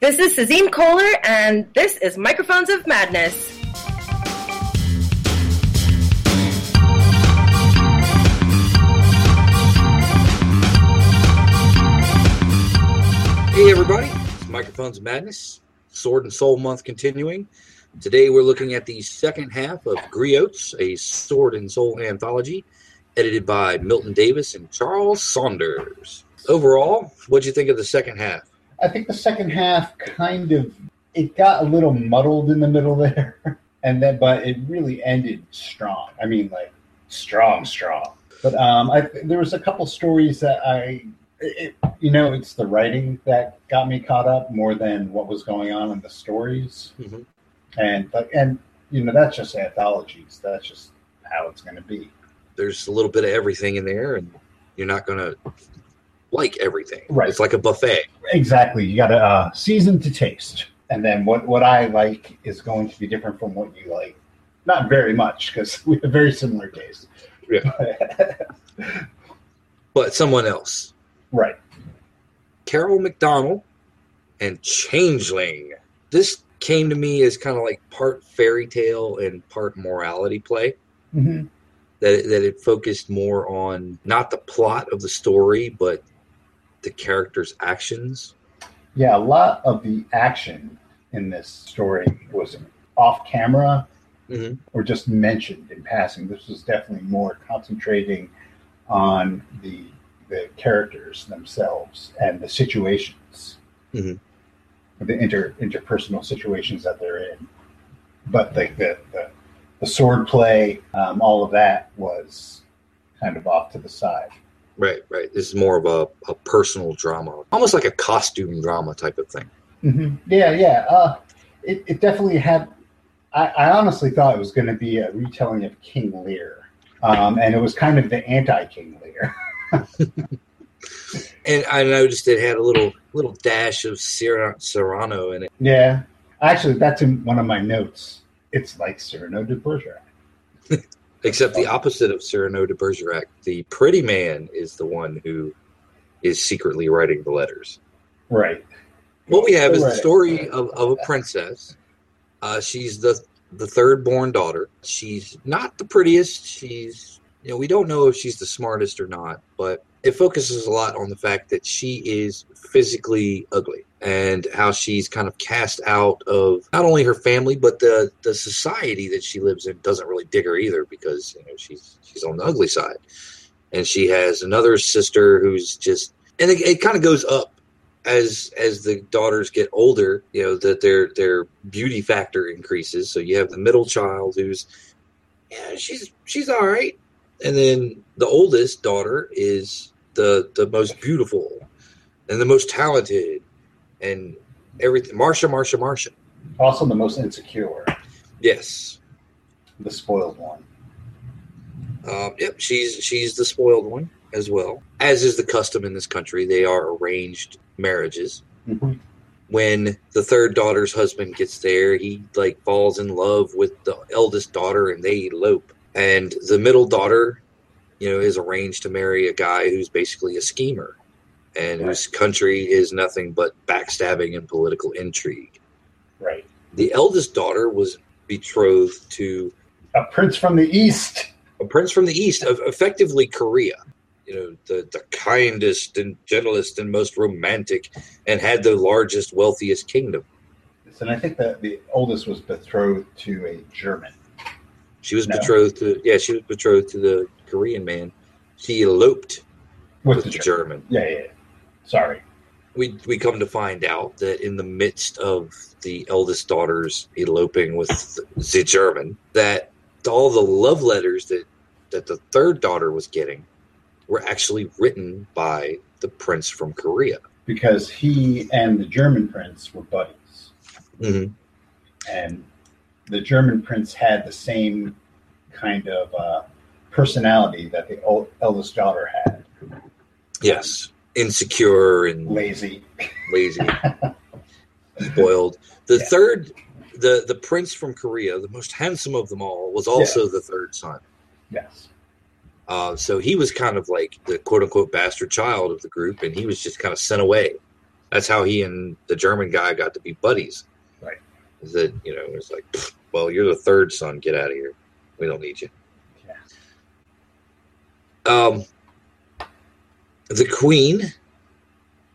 This is Sazim Kohler, and this is Microphones of Madness. Hey everybody, it's Microphones of Madness, Sword and Soul Month continuing. Today we're looking at the second half of Griots, a Sword and Soul anthology, edited by Milton Davis and Charles Saunders. Overall, what'd you think of the second half? I think the second half kind of it got a little muddled in the middle there, and then but it really ended strong. I mean, like strong, strong. But um, I there was a couple stories that I, it, you know, it's the writing that got me caught up more than what was going on in the stories, Mhm. and but and you know that's just anthologies. That's just how it's going to be. There's a little bit of everything in there, and you're not going to like everything. Right. It's like a buffet. Exactly. You got to uh, season to taste, and then what what I like is going to be different from what you like. Not very much because we have very similar tastes. Yeah. But someone else. right. Carole McDonnell and Changeling. This came to me as kind of like part fairy tale and part morality play. hmm That it, that it focused more on not the plot of the story, but the characters' actions. Yeah, a lot of the action in this story was off camera Mhm. or just mentioned in passing. This was definitely more concentrating on the the characters themselves and the situations, Mhm. the inter interpersonal situations that they're in. But the the the, the sword play, um, all of that was kind of off to the side. Right, right. This is more of a, a personal drama, almost like a costume drama type of thing. hmm Yeah, yeah. Uh, it, it definitely had. I, I honestly thought it was going to be a retelling of King Lear, um, and it was kind of the anti-King Lear. And I noticed it had a little little dash of Cyrano in it. yeah, actually, that's in one of my notes. It's like Cyrano de Bergerac. Except the opposite of Cyrano de Bergerac. The pretty man is the one who is secretly writing the letters. Right. What we have is the story of, of a princess. Uh, she's the the third born daughter. She's not the prettiest. She's you know we don't know if she's the smartest or not, but it focuses a lot on the fact that she is physically ugly and how she's kind of cast out of not only her family but the the society that she lives in doesn't really dig her either because you know she's she's on the ugly side, and she has another sister who's just and it, it kind of goes up as as the daughters get older, you know that their their beauty factor increases. So you have the middle child who's yeah she's she's all right, and then the oldest daughter is the the most beautiful and the most talented and everything. Marsha, Marsha, Marsha. Also, the most insecure, Yes. the spoiled one. Um, yep, she's she's the spoiled one as well. As is the custom in this country, they are arranged marriages. Mhm. when the third daughter's husband gets there, he like falls in love with the eldest daughter and they elope. And the middle daughter, you know, is arranged to marry a guy who's basically a schemer and whose country is nothing but backstabbing and political intrigue. Right. The eldest daughter was betrothed to A prince from the east. a prince from the east, of effectively Korea. You know, the, the kindest and gentlest and most romantic, and had the largest, wealthiest kingdom. And I think that the oldest was betrothed to a German. She was No. betrothed to yeah, she was betrothed to the Korean man. She eloped With, with the the German. German. Yeah, yeah. Sorry. We we come to find out that in the midst of the eldest daughter's eloping with the German, that all the love letters that that the third daughter was getting were actually written by the prince from Korea. Because he and the German prince were buddies. hmm and the German prince had the same kind of uh, personality that the old, eldest daughter had. Yes, insecure and Lazy. lazy, spoiled. The Yeah. third, the the prince from Korea, the most handsome of them all, was also the third son. Yes. Uh, so he was kind of like the quote unquote bastard child of the group, and he was just kind of sent away. That's how he and the German guy got to be buddies. Right. Is that you know it's like, well, you're the third son. Get out of here. We don't need you. Yeah. Um, the queen,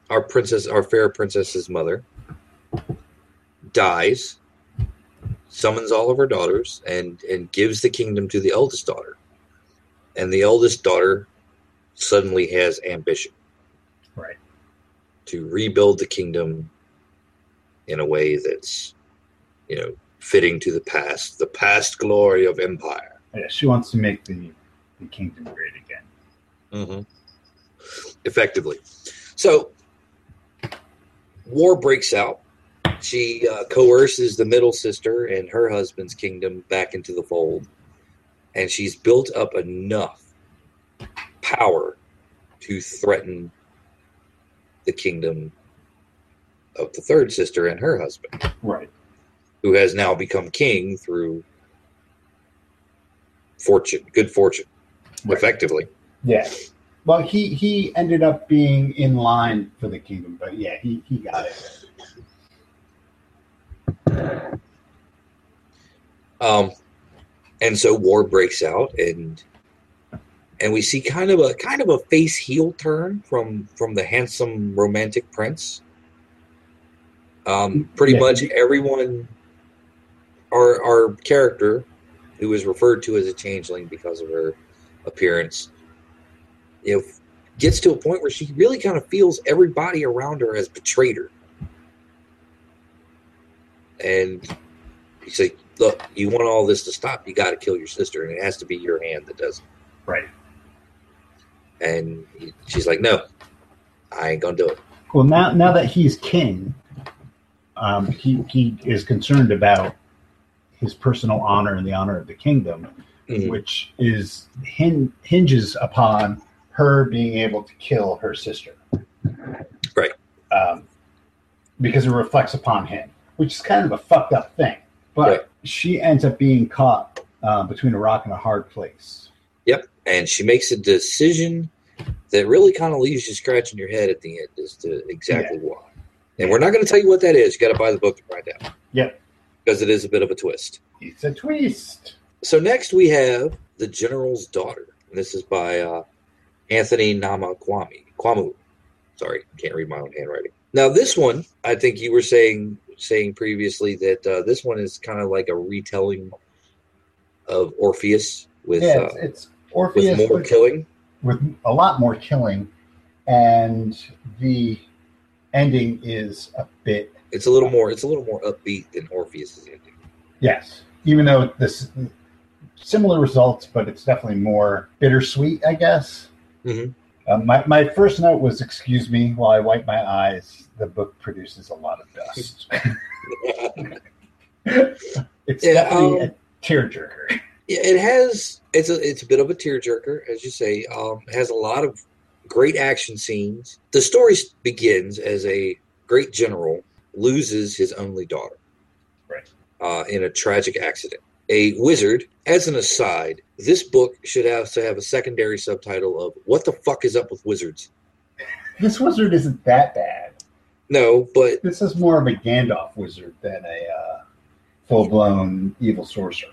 our princess, our fair princess's mother, dies, summons all of her daughters, and and gives the kingdom to the eldest daughter. And the eldest daughter suddenly has ambition Right. to rebuild the kingdom in a way that's, you know, fitting to the past, the past glory of empire. Yeah, she wants to make the, the kingdom great again. Mm-hmm. Effectively. So, war breaks out. She uh, coerces the middle sister and her husband's kingdom back into the fold. And she's built up enough power to threaten the kingdom of the third sister and her husband, Right. who has now become king through fortune, good fortune, Right. effectively. Yeah. Well, he he ended up being in line for the kingdom, but yeah, he, he got it. Um, and so war breaks out, and and we see kind of a kind of a face heel turn from from the handsome romantic prince. Um, pretty Yeah. much everyone, our our character, who is referred to as a changeling because of her appearance, you know, gets to a point where she really kind of feels everybody around her has betrayed her. And he's like, look, you want all this to stop, you got to kill your sister, and it has to be your hand that does it. Right. And she's like, no, I ain't gonna do it. Well, now now that he's king, um, he he is concerned about his personal honor and the honor of the kingdom, Mhm. which is hin- hinges upon her being able to kill her sister. Right. Um, because it reflects upon him, which is kind of a fucked up thing. But Right. she ends up being caught uh, between a rock and a hard place. Yep. And she makes a decision that really kind of leaves you scratching your head at the end as to exactly why. And we're not going to tell you what that is. You got to buy the book to find out. Yep. Because it is a bit of a twist. It's a twist. So next we have The General's Daughter. And this is by uh, Anthony Nama Namakwami. Kwamu. Sorry, can't read my own handwriting. Now this one, I think you were saying saying previously that uh, this one is kind of like a retelling of Orpheus with yeah, uh, it's, it's Orpheus with more with- killing. with a lot more killing, and the ending is a bit It's a little more. It's a little more upbeat than Orpheus's ending. yes. Even though this similar results, but it's definitely more bittersweet, I guess. Mhm. Uh, my my first note was, "Excuse me, while I wipe my eyes, the book produces a lot of dust." it's Yeah, definitely um, a tearjerker. Yeah, it has. It's a it's a bit of a tearjerker, as you say. Um, it has a lot of great action scenes. The story begins as a great general loses his only daughter, Right. Uh, in a tragic accident. A wizard. As an aside, this book should also have a secondary subtitle of "What the fuck is up with wizards?" This wizard isn't that bad. No, but This is more of a Gandalf wizard than a uh, full blown evil sorcerer.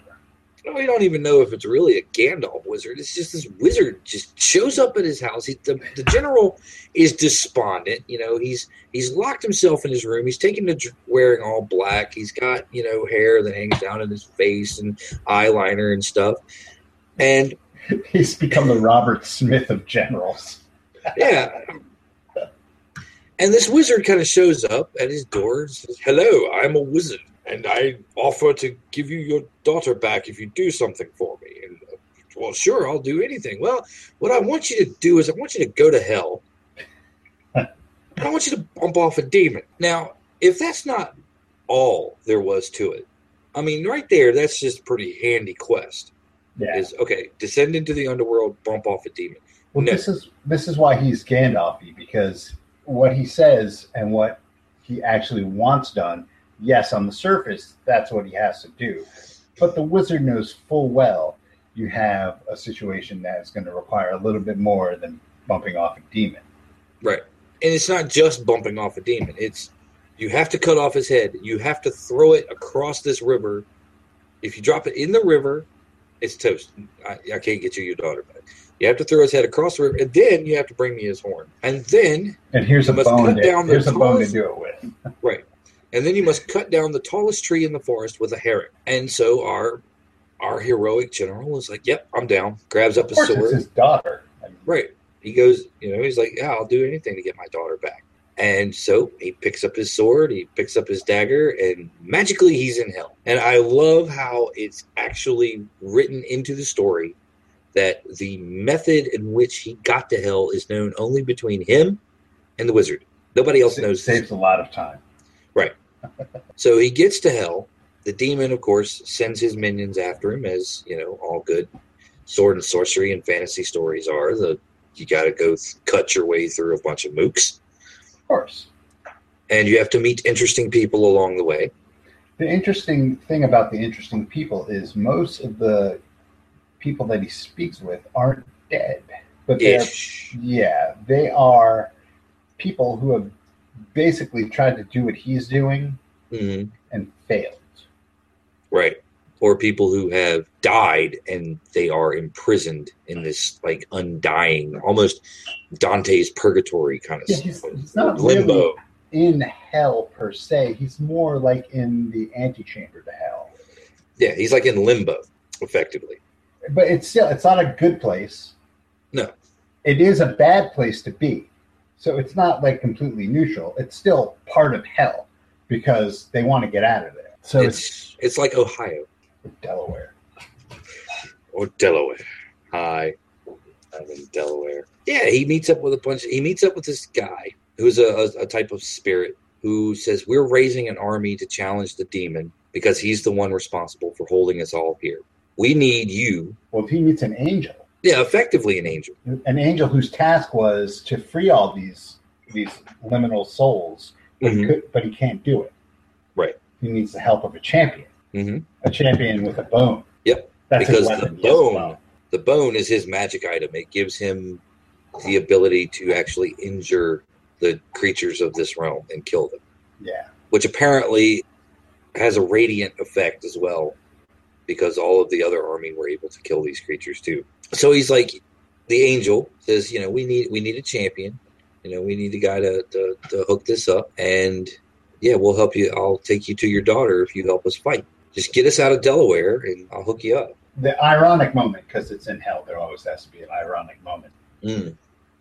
We don't even know if it's really a Gandalf wizard. It's just this wizard just shows up at his house. He, the, the general is despondent. You know, he's he's locked himself in his room. He's taken to wearing all black. He's got you know hair that hangs down in his face and eyeliner and stuff. And He's become the Robert Smith of generals. yeah. And this wizard kind of shows up at his door and says, Hello, I'm a wizard, and I offer to give you your daughter back if you do something for me. And, uh, well, sure, I'll do anything. Well, what I want you to do is I want you to go to hell. I want you to bump off a demon. Now, if that's not all there was to it, I mean, right there, that's just a pretty handy quest. Yeah. Is okay, descend into the underworld, bump off a demon. Well, No. this is this is why he's Gandalfy because what he says and what he actually wants done. Yes, on the surface, that's what he has to do, but the wizard knows full well you have a situation that is going to require a little bit more than bumping off a demon. Right. and it's not just bumping off a demon. It's you have to cut off his head. You have to throw it across this river. If you drop it in the river, it's toast. I, I can't get you your daughter back. You have to throw his head across the river, and then you have to bring me his horn. And then And here's a bone. To, here's a bone to do it with. Right. And then you must cut down the tallest tree in the forest with a herring. And so our our heroic general is like, Yep, I'm down. Grabs up Of his course, it's sword. his daughter. I mean, Right. He goes, you know, he's like, Yeah, I'll do anything to get my daughter back. And so he picks up his sword, he picks up his dagger, and magically he's in hell. And I love how it's actually written into the story that the method in which he got to hell is known only between him and the wizard. Nobody else sa- knows. this. saves a lot of time. So he gets to hell. The demon, of course, sends his minions after him, as you know, all good sword and sorcery and fantasy stories are. The you got to go th- cut your way through a bunch of mooks, Of course. and you have to meet interesting people along the way. The interesting thing about the interesting people is most of the people that he speaks with aren't dead, but they're yeah, they are people who have basically tried to do what he's doing hmm and failed. Right. Or people who have died and they are imprisoned in this like undying, almost Dante's purgatory kind of Yeah, stuff. he's- he's not limbo. really- In hell per se, he's more like in the antechamber to hell. Yeah, he's like in limbo, effectively. But it's still it's not a good place. No. It is a bad place to be. So it's not like completely neutral. It's still part of hell because they want to get out of there. So it's, it's it's like Ohio Delaware. or Delaware. Hi, I'm in Delaware. Yeah, he meets up with a bunch. He meets up with this guy who's a, a, a type of spirit who says we're raising an army to challenge the demon because he's the one responsible for holding us all here. We need you. Well, if he meets an angel, Yeah, effectively an angel. an angel whose task was to free all these these liminal souls, but, he, Mhm. could, but he can't do it. Right. He needs the help of a champion, hmm a champion with a bone. Yep. That's Because the. He a bone- The bone is his magic item. It gives him the ability to actually injure the creatures of this realm and kill them. Yeah. which apparently has a radiant effect as well because all of the other army were able to kill these creatures too so he's like the angel says you know we need we need a champion. You know we need a guy to, to, to hook this up. And yeah we'll help you. I'll take you to your daughter if you help us fight. Just get us out of delaware and i'll hook you up. The ironic moment, because it's in hell, there always has to be an ironic moment. mm.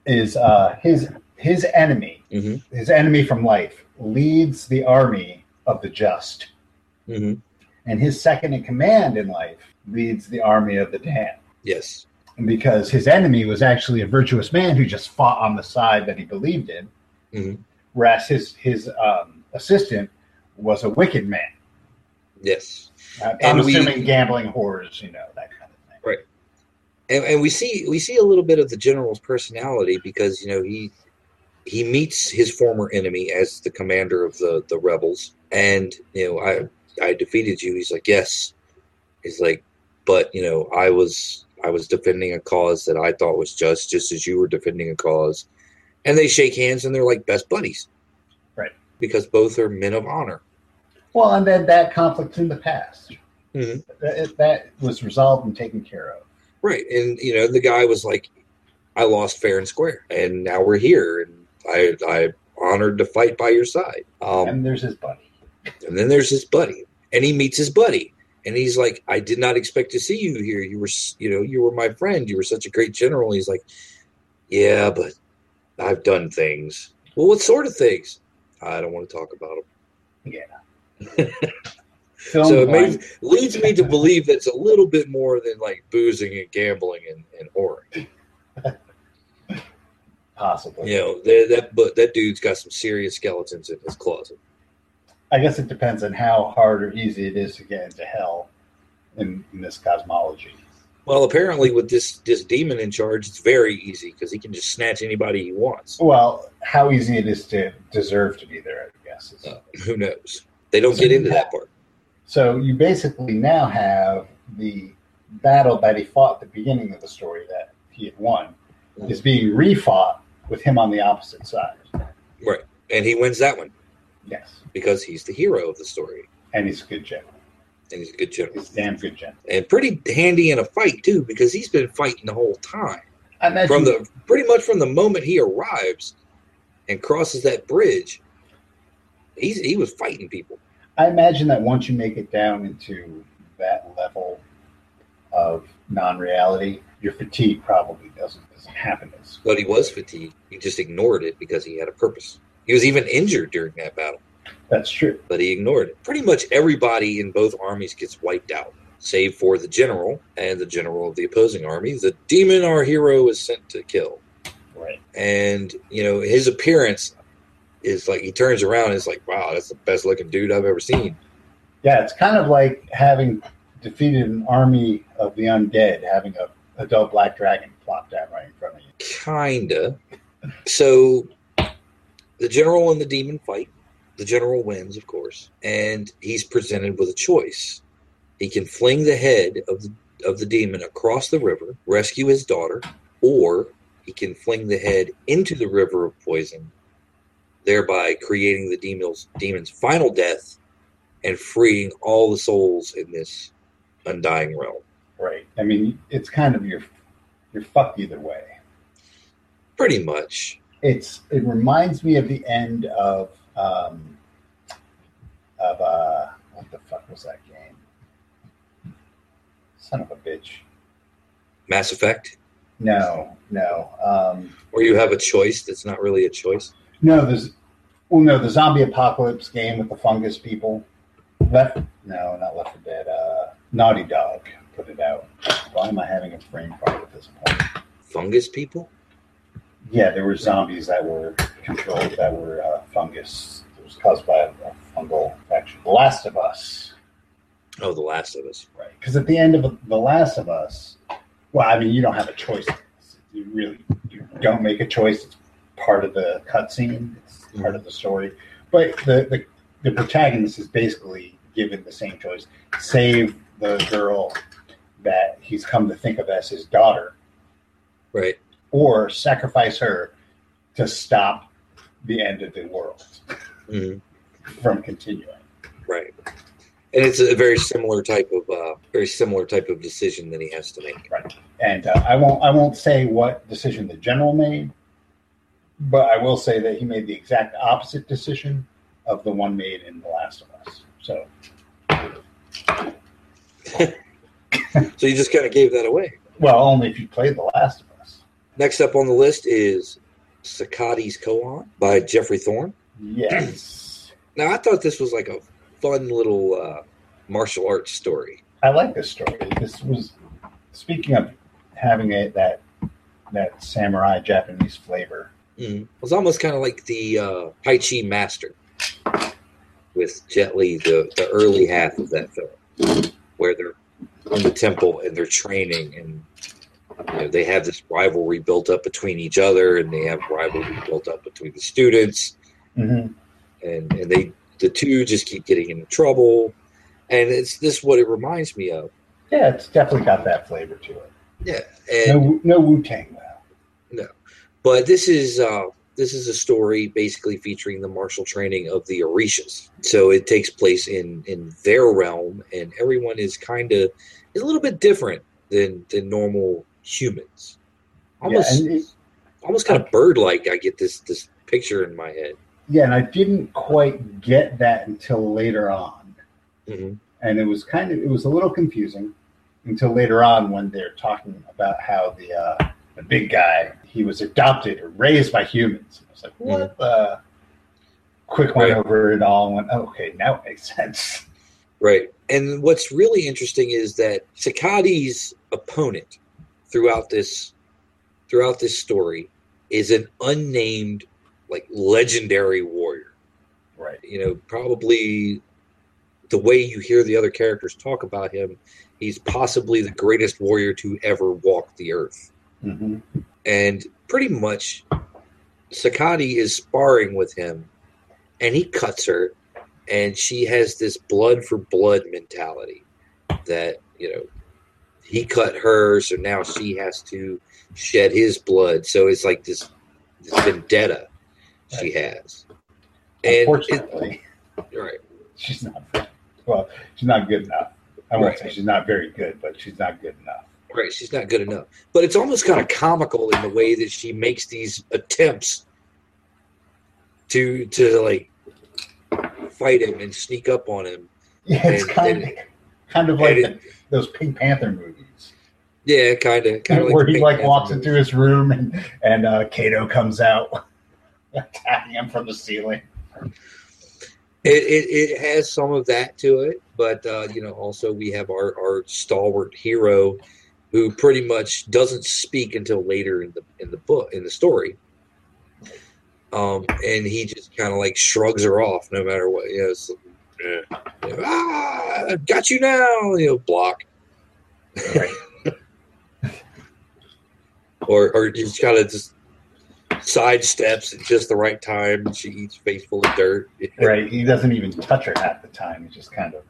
Is uh, his his enemy, hmm his enemy from life, leads the army of the just, hmm and his second in command in life leads the army of the damned. yes because his enemy was actually a virtuous man who just fought on the side that he believed in, Mhm. whereas his his um, assistant was a wicked man. yes Uh, And I'm we- assuming gambling whores, you know that kind of thing. and, and we see we see a little bit of the general's personality because you know he he meets his former enemy as the commander of the the rebels and you know i i defeated you he's like yes he's like but you know i was i was defending a cause that i thought was just just as you were defending a cause and they shake hands and they're like best buddies Right. because both are men of honor Well, and then that conflict in the past Mhm. that, that was resolved and taken care of. Right. And you know, the guy was like, I lost fair and square. And now we're here and I I honored to fight by your side. Um and there's his buddy. and then there's his buddy. And he meets his buddy. And he's like, I did not expect to see you here. You were you know, you were my friend. You were such a great general. He's like, Yeah, but I've done things. Well, what sort of things? I don't want to talk about them. Yeah. so it leads me to believe that's a little bit more than like boozing and gambling and, and whoring. possibly. You know, that, that but that dude's got some serious skeletons in his closet. I guess it depends on how hard or easy it is to get into hell in, in this cosmology. Well, apparently with this this demon in charge, it's very easy because he can just snatch anybody he wants. Well, how easy it is to deserve to be there, I guess. Is. Uh, who knows? They don't get into that part. So you basically now have the battle that he fought at the beginning of the story that he had won is being refought with him on the opposite side. Right. And he wins that one Yes, because he's the hero of the story. and he's a good general. And he's a good general. He's a damn good general. And pretty handy in a fight too, because he's been fighting the whole time. I imagine From the pretty much from the moment he arrives and crosses that bridge, he's he was fighting people. I imagine that once you make it down into that level of non-reality, your fatigue probably doesn't doesn't happen as But he was fatigued. He just ignored it because he had a purpose. He was even injured during that battle. That's true. but he ignored it. Pretty much everybody in both armies gets wiped out, save for the general and the general of the opposing army. The demon our hero is sent to kill. Right. And, you know, his appearance is like he turns around and is like, wow, that's the best looking dude I've ever seen. Yeah, it's kind of like having defeated an army of the undead, having a adult black dragon plop down right in front of you. Kinda. So the general and the demon fight. The general wins, of course, and he's presented with a choice. He can fling the head of the of the demon across the river, rescue his daughter, or he can fling the head into the river of poison, thereby creating the demon's demon's final death and freeing all the souls in this undying realm. Right. I mean, it's kind of your you're fucked either way. Pretty much. It's it reminds me of the end of um of uh what the fuck was that game? Son of a bitch. Mass Effect, No, no. Um where you have a choice that's not really a choice. no, there's well no, the zombie apocalypse game with the fungus people. Left no, not Left 4 Dead. Uh Naughty Dog put it out. Why am I having a brain fart at this point? Fungus people? Yeah, there were zombies that were controlled that were uh, fungus. It was caused by a, a fungal infection. The Last of Us, Oh, The Last of Us. right? Because at the end of The Last of Us, well, I mean, you don't have a choice. You really you don't make a choice. It's part of the cutscene. It's part of the story. But the, the the protagonist is basically given the same choice: save the girl that he's come to think of as his daughter, Right. Or sacrifice her to stop the end of the world hmm from continuing. Right. And it's a very similar type of uh, very similar type of decision that he has to make. Right. And uh, I won't I won't say what decision the general made, but I will say that he made the exact opposite decision of the one made in The Last of Us. So So you just kind of gave that away. well, only if you played The Last of Us. Next up on the list is Sakati's Koan by Geoffrey Thorne. Yes, Now I thought this was like a fun little uh, martial arts story. I like this story. This was speaking of having a that that samurai Japanese flavor. Mm. It was almost kind of like the uh, Tai Chi Master with Jet Li, the, the early half of that film, where they're in the temple and they're training and you know, they have this rivalry built up between each other and they have rivalry built up between the students Mm-hmm. and, and they the two just keep getting into trouble and it's this what it reminds me of Yeah, it's definitely got that flavor to it. yeah and No, no Wu Tang though. No, but this is uh, this is a story basically featuring the martial training of the Orishas. So it takes place in in their realm, and everyone is kind of is a little bit different than than normal humans. Almost Yeah, it- almost kind of bird like. I get this this picture in my head. Yeah, and I didn't quite get that until later on. hmm And it was kind of it was a little confusing until later on when they're talking about how the uh, the big guy he was adopted or raised by humans. I was like, what the? Quick went Right. over it all and went, oh, okay, now it makes sense. Right. And what's really interesting is that Sakati's opponent throughout this throughout this story is an unnamed like legendary warrior. Right. You know, probably the way you hear the other characters talk about him, he's possibly the greatest warrior to ever walk the earth. hmm And pretty much Sakati is sparring with him and he cuts her and she has this blood for blood mentality that, you know, he cut her, so now she has to shed his blood. So it's like this, this vendetta. she has. And it, Unfortunately, right, she's not. Well, she's not good enough. I won't Right. say she's not very good, but she's not good enough. right, she's not good enough. But it's almost kind of comical in the way that she makes these attempts to to like fight him and sneak up on him. Yeah, it's kind of kind of like the, those Pink Panther movies. Yeah, kind of, kind of where like he Pink like Panther walks movies. into his room and and uh, Kato comes out attacking him from the ceiling. It, it it has some of that to it, but uh, you know, also we have our our stalwart hero, who pretty much doesn't speak until later in the in the book in the story. Um, and he just kind of like shrugs her off, no matter what. You know, know, ah, I've got you now. You know, block, Right. or or just kind of just sidesteps at just the right time. and She eats face full of dirt. right. He doesn't even touch her half the time. He just kind of,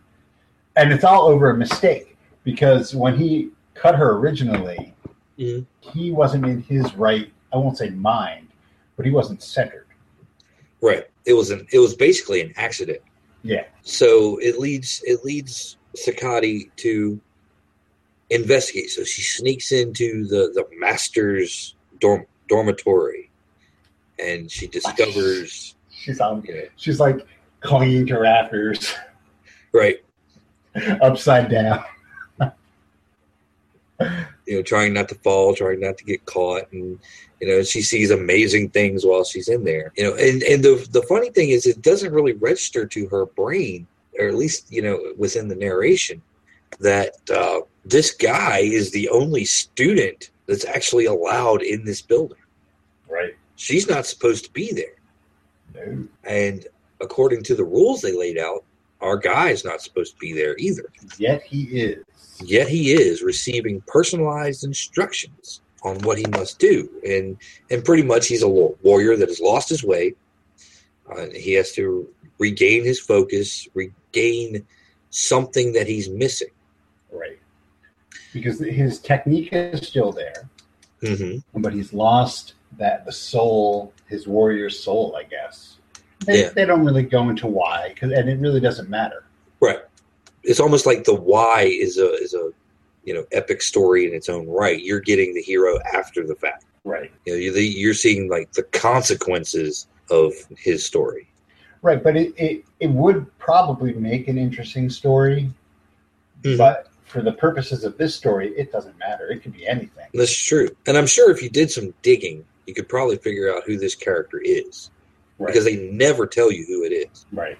and it's all over a mistake because when he cut her originally, Mhm. he wasn't in his right. I won't say mind, but he wasn't centered. Right. It was an it was basically an accident. Yeah. So it leads it leads Sakati to investigate. So she sneaks into the the master's dorm, dormitory, and she discovers She's on. you know, She's like clinging to rafters, right upside down. You know trying not to fall, trying not to get caught, and you know she sees amazing things while she's in there. You know, and and the the funny thing is it doesn't really register to her brain, or at least you know within the narration, that uh, this guy is the only student that's actually allowed in this building. Right. She's not supposed to be there, No. and according to the rules they laid out, our guy is not supposed to be there either. Yet he is. Yet he is receiving personalized instructions on what he must do, and and pretty much he's a wa- warrior that has lost his way. Uh, he has to regain his focus, regain something that he's missing. Right. Because his technique is still there, hmm but he's lost that the soul, his warrior soul, I guess. They, Yeah. they don't really go into why, 'cause- and it really doesn't matter. It's almost like the why is a is a you know epic story in its own right. You're getting the hero after the fact. Right. You know, you're, the, you're seeing like the consequences of his story. Right, but it, it, it would probably make an interesting story, Mhm. but for the purposes of this story, it doesn't matter. It could be anything. That's true. And I'm sure if you did some digging, you could probably figure out who this character is Right. because they never tell you who it is. right.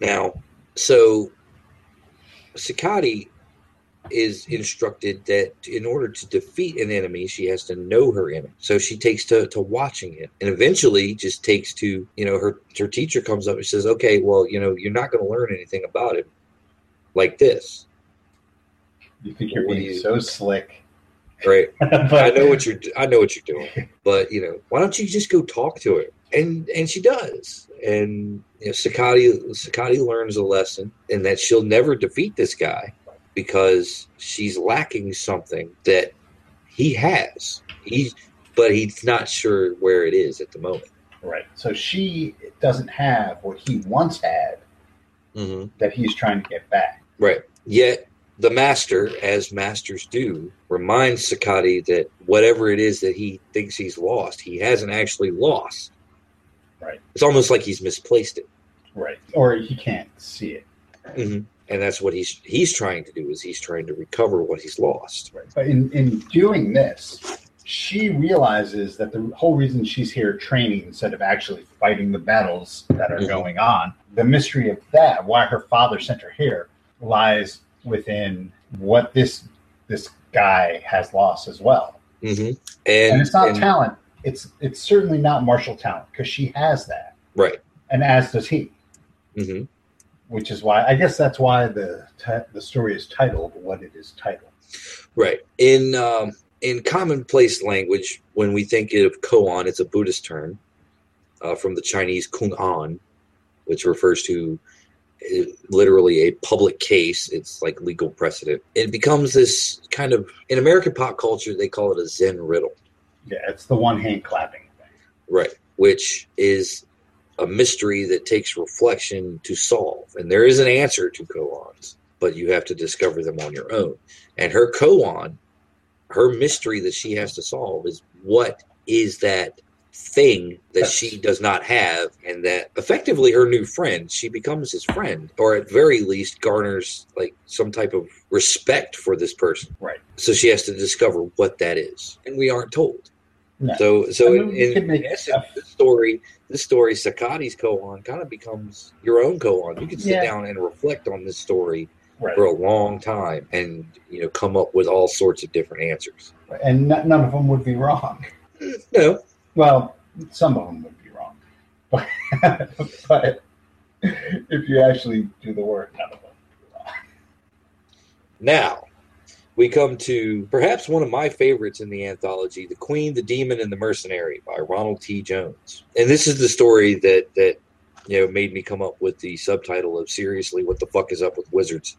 Now, so Sakati is instructed that in order to defeat an enemy, she has to know her enemy. So she takes to, to watching it and eventually just takes to, you know, her, her teacher comes up and says, okay, well, you know, you're not going to learn anything about it like this. You think you're being you- so slick. Right. but I know what you're. I know what you're doing, but you know, why don't you just go talk to her? And and she does, and you know, Sakati Sakati learns a lesson, and that she'll never defeat this guy because she's lacking something that he has. He's, but he's not sure where it is at the moment. Right. So she doesn't have what he once had Mm-hmm. that he's trying to get back. Right. Yet the master, as masters do, reminds Sakati that whatever it is that he thinks he's lost, he hasn't actually lost. Right. It's almost like he's misplaced it. Right. Or he can't see it. Mm-hmm. And that's what he's he's trying to do is he's trying to recover what he's lost. Right. But in, in doing this, she realizes that the whole reason she's here training instead of actually fighting the battles that are Mhm. going on, the mystery of that, why her father sent her here, lies within what this this guy has lost as well. Mm-hmm. And, And, it's not and- talent. It's it's certainly not martial talent because she has that, right. and as does he. Mm-hmm. Which is why I guess that's why the ti- the story is titled what it is titled. Right. In um, in commonplace language, when we think of koan, it's a Buddhist term uh, from the Chinese kung an, which refers to uh, literally a public case. It's like legal precedent. It becomes this kind of in American pop culture they call it a Zen riddle. Yeah, it's the one hand clapping thing. Right. which is a mystery that takes reflection to solve. And there is an answer to koans, but you have to discover them on your own. And her koan, her mystery that she has to solve is what is that thing that she does not have and that effectively her new friend she becomes his friend or at very least garners like some type of respect for this person Right. so she has to discover what that is and we aren't told No. so so I in, mean, in, make essence, stuff- this story this story sakati's koan kind of becomes your own koan you can sit Yeah. down and reflect on this story right. for a long time and you know come up with all sorts of different answers And n- none of them would be wrong. no Well, some of them would be wrong. But, but if you actually do the work, none of them would be wrong. Now, we come to perhaps one of my favorites in the anthology, The Queen, the Demon, and the Mercenary by Ronald T. Jones. And this is the story that, that you know, made me come up with the subtitle of Seriously, What the Fuck is Up with Wizards?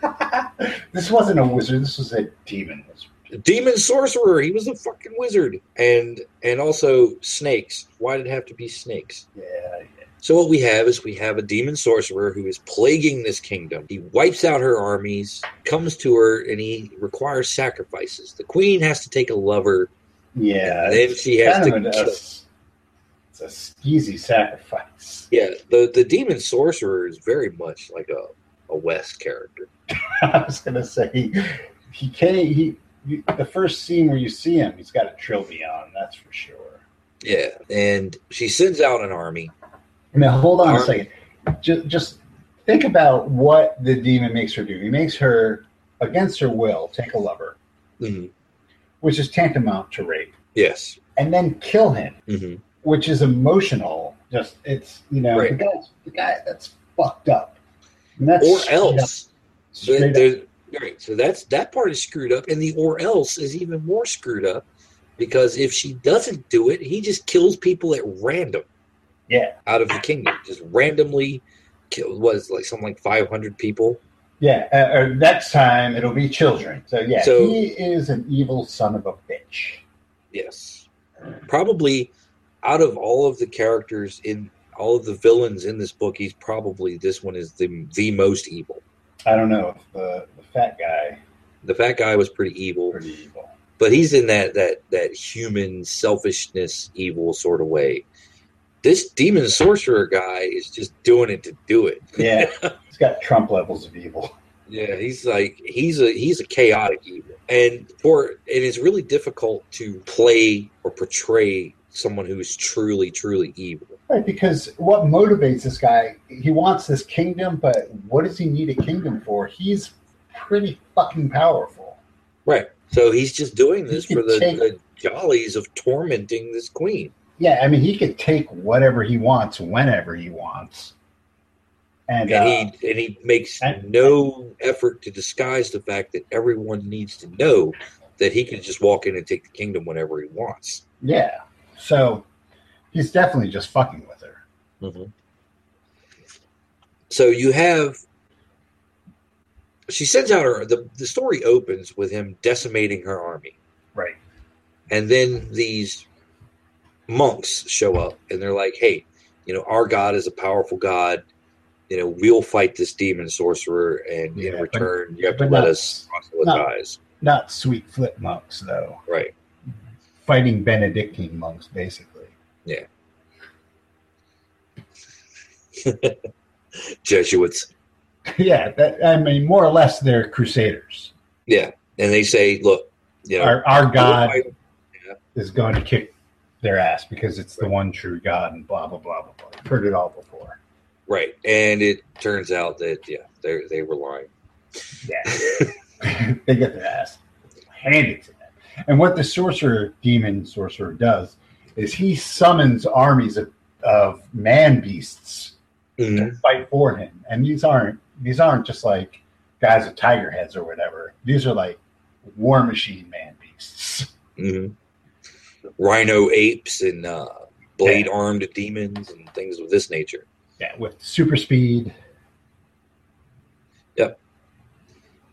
this wasn't a wizard. This was a demon wizard. Demon Sorcerer, he was a fucking wizard. And and also snakes. Why did it have to be snakes? Yeah, yeah. So what we have is we have a demon sorcerer who is plaguing this kingdom. He wipes out her armies, comes to her, and he requires sacrifices. The queen has to take a lover, Yeah. and then she has to a, it's a skeezy sacrifice. Yeah, the the demon sorcerer is very much like a a West character. I was gonna say he, he can't. He you, the first scene where you see him, he's got a trillion. That's for sure. Yeah, and she sends out an army. Now hold on a second. Just, just think about what the demon makes her do. He makes her, against her will, take a lover, hmm which is tantamount to rape, Yes. and then kill him, hmm which is emotional. Just it's you know Right. the guy the guy that's fucked up. And that's Or up- else. So up. there- right. So that's that part is screwed up, and the or else is even more screwed up because if she doesn't do it, he just kills people at random. Yeah, out of the kingdom, just randomly killed. Was like something like five hundred people. yeah. Uh, uh, next time it'll be children. So yeah, So- he is an evil son of a bitch. Yes, probably out of all of the characters in all of the villains in this book, he's probably this one is the the most evil. I don't know if the, the fat guy The fat guy was pretty evil, pretty evil. but he's in that that that human selfishness, evil sort of way. This demon sorcerer guy is just doing it to do it. Yeah, he's got Trump levels of evil. Yeah, he's like he's a he's a chaotic evil, and for it is really difficult to play or portray someone who is truly truly evil. Right, because what motivates this guy? He wants this kingdom, but what does he need a kingdom for? He's pretty fucking powerful. Right. So he's just doing this for the, take- the jollies of tormenting this queen. Yeah, I mean, he could take whatever he wants whenever he wants, and, And uh, he and he makes and- no effort to disguise the fact that everyone needs to know that he can just walk in and take the kingdom whenever he wants. yeah, so he's definitely just fucking with her. So you have she sends out her the, the story opens with him decimating her army. Right. And then these monks show up and they're like, Hey, you know, our God is a powerful God. You know, we'll fight this demon sorcerer and Yeah, in but- return you have to but let not- us proselytize. Not sweet flip monks, though. Right. Fighting Benedictine monks, basically. Yeah. Jesuits. yeah, that, I mean, more or less, they're crusaders. Yeah. And they say, Look, you know, Our, our God we'll is going to kick their ass because it's the one true God, and blah blah blah blah blah. I've heard it all before. right. And it turns out that yeah, they they were lying. Yeah, they get their ass handed to them. And what the sorcerer, demon sorcerer, does is he summons armies of, of man beasts Mhm. to fight for him. And these aren't these aren't just like guys with tiger heads or whatever. These are like war machine man beasts. hmm Rhino apes and uh, blade armed demons and things of this nature. Yeah, with super speed. Yep.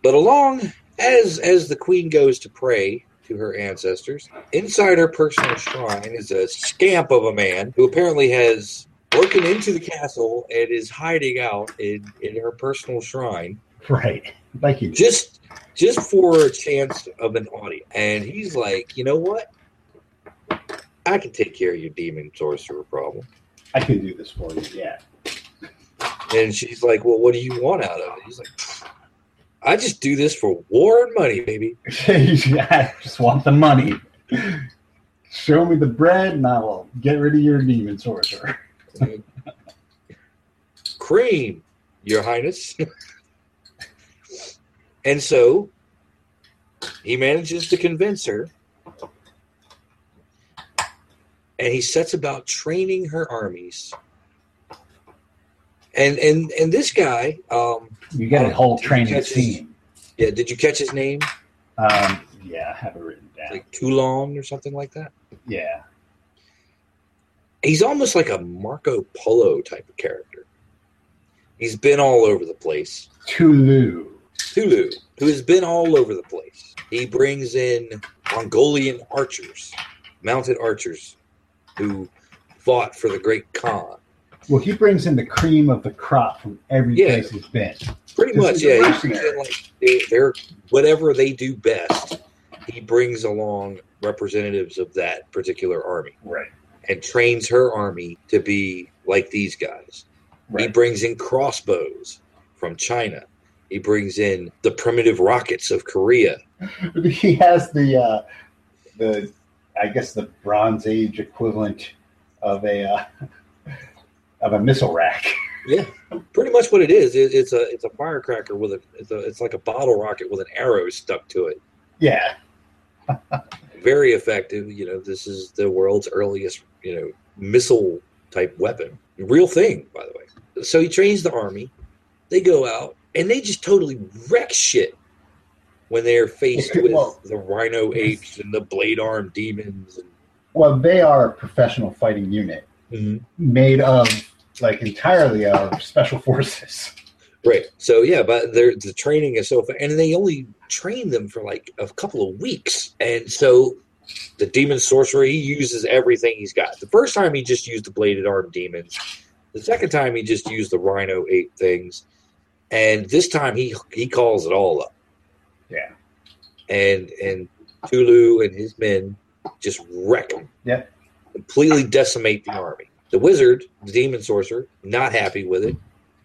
But along as as the queen goes to pray to her ancestors. Inside her personal shrine is a scamp of a man who apparently has broken into the castle and is hiding out in, in her personal shrine Right. Thank you just just for a chance of an audience. And he's like, you know what? I can take care of your demon sorcerer problem. I can do this for you. Yeah. And she's like, well, what do you want out of it? He's like, I just do this for war and money, baby. I just want the money. Show me the bread, and I will get rid of your demon sorcerer. Cream, Your Highness. and so he manages to convince her. And he sets about training her armies. And and and this guy, um, You get a whole training scene. yeah, did you catch his name? Um, yeah, I have it written down. Like Toulon or something like that? yeah. he's almost like a Marco Polo type of character. He's been all over the place. Tulu. Tulu, who has been all over the place. He brings in Mongolian archers, mounted archers, who fought for the Great Khan. Well, he brings in the cream of the crop from every Yeah. place he's been. Pretty much, yeah. He mercenary. brings like they- they're whatever they do best. He brings along representatives of that particular army Right. and trains her army to be like these guys. He brings in crossbows from China. He brings in the primitive rockets of Korea. He has the uh, the I guess the Bronze Age equivalent of a uh, of a missile rack. Yeah, pretty much what it is. It, it's a it's a firecracker with a it's, a it's like a bottle rocket with an arrow stuck to it. Yeah. Very effective. You know, this is the world's earliest you know missile type weapon. Real thing, by the way. So he trains the army. They go out and they just totally wreck shit when they're faced with Well- the rhino apes and the blade arm demons. And, Well, they are a professional fighting unit mm-hmm. made of like entirely of special forces. Right. So yeah, but their the training is so and they only train them for like a couple of weeks, and so the demon sorcerer he uses everything he's got. The first time he just used the bladed arm demons. The second time he just used the rhino ape things, and this time he he calls it all up. Yeah. And and Tulu and his men just wreck them. Yep. Completely decimate the army. The wizard, the demon sorcerer, not happy with it.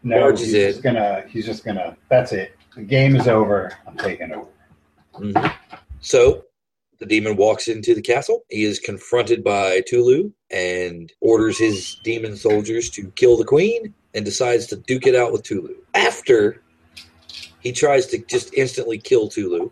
No, he's just gonna he's just gonna that's it. The game is over. I'm taking over. Mhm. So the demon walks into the castle. He is confronted by Tulu and orders his demon soldiers to kill the queen and decides to duke it out with Tulu. After he tries to just instantly kill Tulu,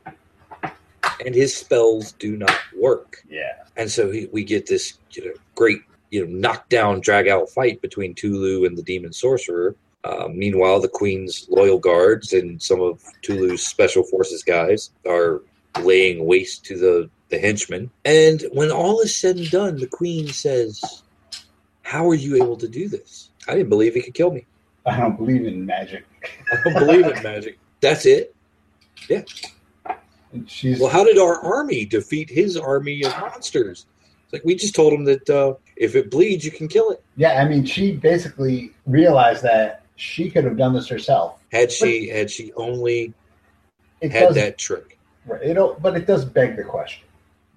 and his spells do not work. Yeah. And so he, we get this you know, great you know knockdown, drag out fight between Tulu and the demon sorcerer. Uh, meanwhile, the queen's loyal guards and some of Tulu's special forces guys are laying waste to the the henchmen. And when all is said and done, the queen says, "How are you able to do this? I didn't believe he could kill me. I don't believe in magic. I don't believe in magic. That's it. Yeah. She's Well, how did our army defeat his army of monsters? It's like we just told him that uh, if it bleeds, you can kill it. yeah, I mean she basically realized that she could have done this herself. Had she had she only had that trick. Right. It, but it does beg the question: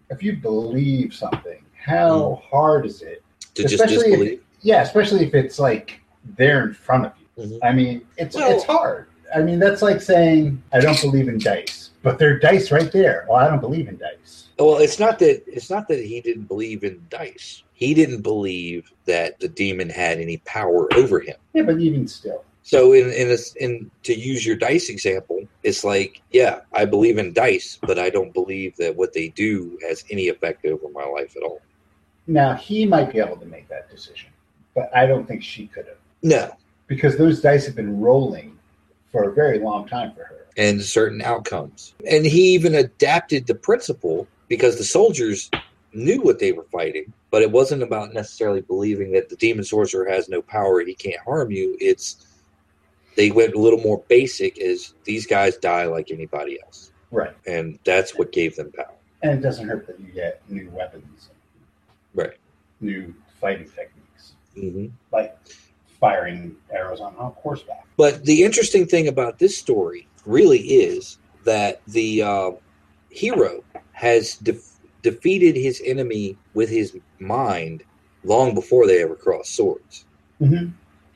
if you believe something, how hard is it? to just Especially if- Yeah, especially if it's like there in front of you. Mhm. I mean, it's Well- it's hard. I mean, that's like saying I don't believe in dice, but there are dice right there. Well, I don't believe in dice. Well, it's not that it's not that he didn't believe in dice. He didn't believe that the demon had any power over him. Yeah, but even still, So, in in, this, in to use your dice example, it's like, yeah, I believe in dice, but I don't believe that what they do has any effect over my life at all. now he might be able to make that decision, but I don't think she could have No, because those dice have been rolling for a very long time for her. and certain outcomes. And he even adapted the principle because the soldiers knew what they were fighting, but it wasn't about necessarily believing that the demon sorcerer has no power, he can't harm you. It's they went a little more basic as these guys die like anybody else. Right. And that's what gave them power. And it doesn't hurt that you get new weapons, Right. new fighting techniques, hmm like firing arrows on horseback. But the interesting thing about this story really is that the uh, hero has def- defeated his enemy with his mind long before they ever cross swords. Mm-hmm.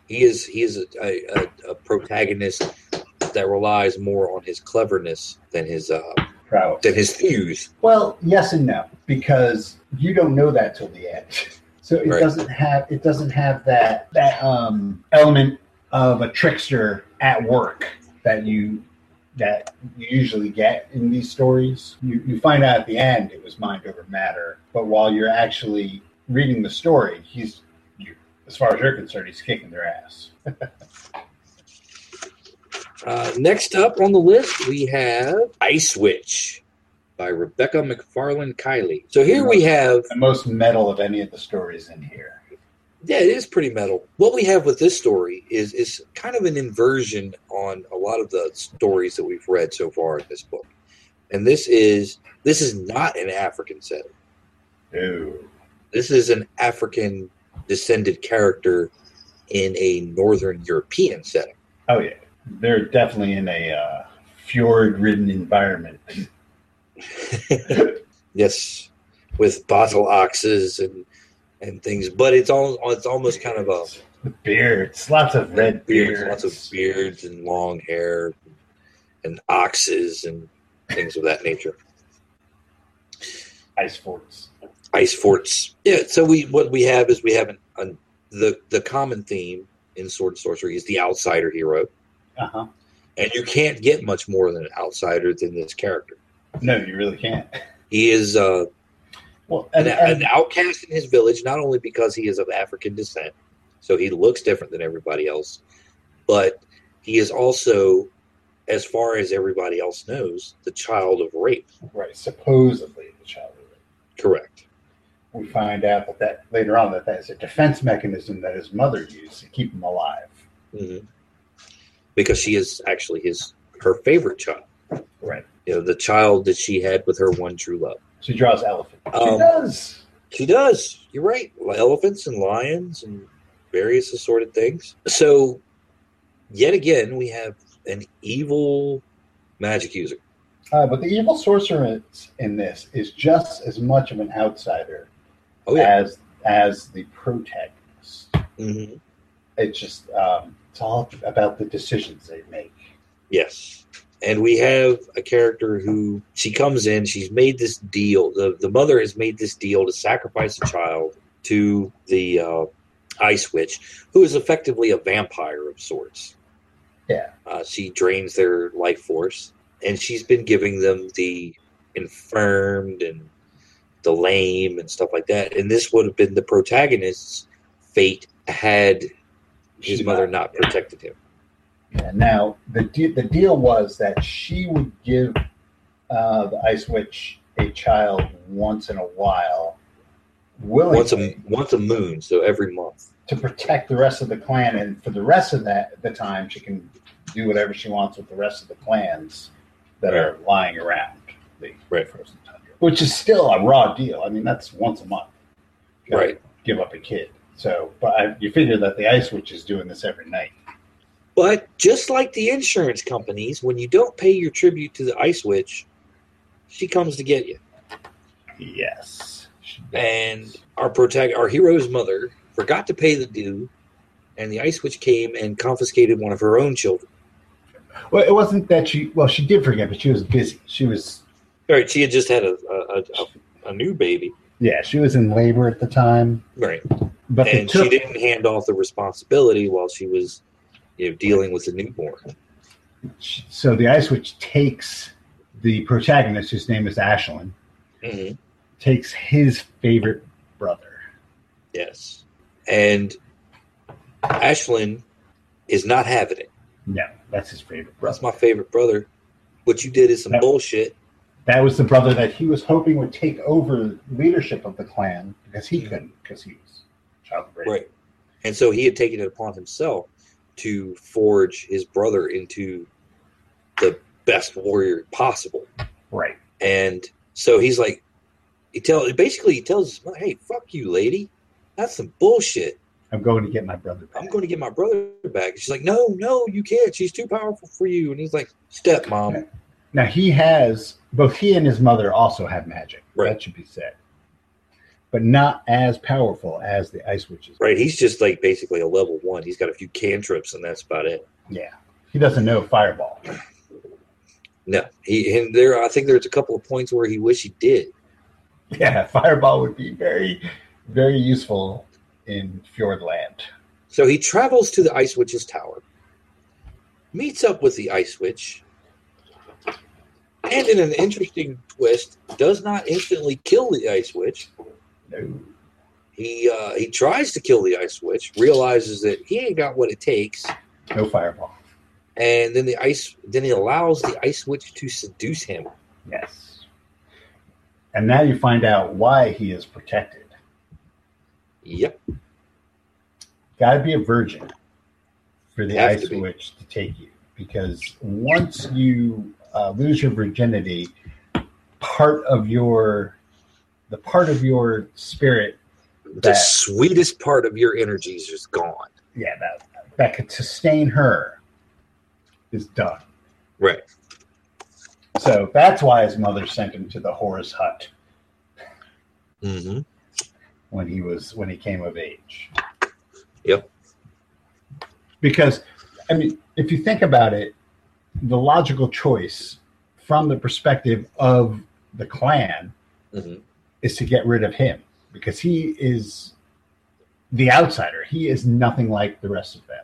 He is he is a, a, a protagonist that relies more on his cleverness than his uh, Prowess. than his thews. Well, yes and no, because you don't know that till the end. So it Right. doesn't have it doesn't have that that um, element of a trickster at work that you that you usually get in these stories. You, you find out at the end it was mind over matter, but while you're actually reading the story, he's you, as far as you're concerned, he's kicking their ass. Uh, next up on the list, we have Ice Witch by Rebecca McFarland Kyle. So here we have The most metal of any of the stories in here. Yeah, it is pretty metal. What we have with this story is is kind of an inversion on a lot of the stories that we've read so far in this book. And this is this is not an African setting. Ooh. This is an African descended character in a northern European setting. Oh yeah, they're definitely in a uh, fjord-ridden environment. yes, with bottle oxes and and things, but it's all it's almost kind of a The beards, lots of red beards, lots of beards and long hair and oxes and things of that nature. ice forts. ice forts. Yeah. So we what we have is we have an, an the the common theme in sword and sorcery is the outsider hero, Uh huh. and you can't get much more than an outsider than this character. No, you really can't. He is uh, Well, an, and, and an outcast in his village, not only because he is of African descent, so he looks different than everybody else, but he is also, as far as everybody else knows, the child of rape. right, supposedly the child. of rape. Correct. We find out that, that later on that that is a defense mechanism that his mother used to keep him alive. hmm Because she is actually his her favorite child. Right. You know the child that she had with her one true love She draws elephants. she Um, does. she does you're right elephants and lions and various assorted things so yet again we have an evil magic user Uh, but the evil sorceress in this is just as much of an outsider oh yeah as as the protagonist. hmm It's just um, it's all about the decisions they make. yes and we have a character who she comes in she's made this deal the, the mother has made this deal to sacrifice a child to the uh, ice witch who is effectively a vampire of sorts Yeah. Uh, she drains their life force, and she's been giving them the infirmed and the lame and stuff like that. And this would have been the protagonist's fate had his mother not protected him. Yeah. Now the de- the deal was that she would give uh, the Ice Witch a child once in a while, willingly Once a once a moon, so every month. to protect the rest of the clan, and for the rest of that the time she can do whatever she wants with the rest of the clans that Right. are lying around the Right. frozen tundra, which is still a raw deal. I mean, that's once a month. Right. Give up a kid. So, but I, you figure that the Ice Witch is doing this every night. But just like the insurance companies, when you don't pay your tribute to the ice witch, she comes to get you. Yes. And our protag- our hero's mother forgot to pay the due, and the ice witch came and confiscated one of her own children. Well, it wasn't that she. Well, she did forget, but she was busy. She was. Right, she had just had a a, a, a new baby, Yeah, she was in labor at the time. right? But And took. she didn't hand off the responsibility while she was, you know, dealing with the newborn. So the Ice Witch takes the protagonist, whose name is Ashlyn, hmm takes his favorite brother. Yes, and Ashlyn is not having it. No, that's his favorite That's my favorite brother. What you did is some Yep. bullshit. That was the brother that he was hoping would take over leadership of the clan because he couldn't because he was child rape. Right. And so he had taken it upon himself to forge his brother into the best warrior possible. Right. And So he's like, he tell basically he tells his mother, "Hey, fuck you, lady. That's some bullshit. I'm going to get my brother back. I'm going to get my brother back." And she's like, "No, no, you can't. She's too powerful for you." And he's like, "Step, mom." Now he has both he and his mother also have magic. Right. That should be said. But not as powerful as the ice witches. Right? He's just like basically a level one. He's got a few cantrips, and that's about it. Yeah. He doesn't know fireball. No, he and there. I think there's a couple of points where he wish he did. Yeah, fireball would be very, very useful in Fjordland. So he travels to the Ice Witch's tower, meets up with the Ice Witch, and in an interesting twist, does not instantly kill the Ice Witch. No. He uh, he tries to kill the Ice Witch, realizes that he ain't got what it takes, No fireball. and then the ice then he allows the Ice Witch to seduce him. Yes. And now you find out why he is protected. Yep. Got to be a virgin for the Have to ice be. witch to take you, because once you uh, lose your virginity, part of your the part of your spirit The sweetest part of your energy is just gone. yeah that that could sustain her is done. Right. So that's why his mother sent him to the Horus hut hmm when he was when he came of age. Yep. Because I mean, if you think about it, the logical choice from the perspective of the clan hmm is to get rid of him because he is the outsider. He is nothing like the rest of them.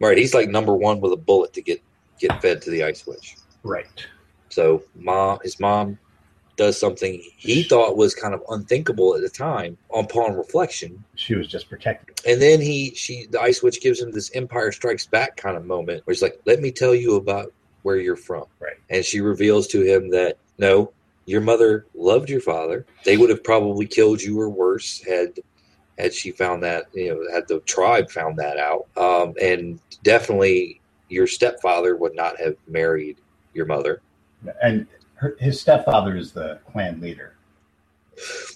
Right. He's like number one with a bullet to get get fed to the Ice Witch. Right. So mom, his mom does something he thought was kind of unthinkable at the time upon reflection. She was just protected. And then he, she, the Ice Witch gives him this Empire Strikes Back kind of moment where he's like, let me tell you about where you're from. Right. And she reveals to him that, no, your mother loved your father. They would have probably killed you or worse had had she found that, you know, had the tribe found that out. Um, and definitely your stepfather would not have married your mother. And her, his stepfather is the clan leader.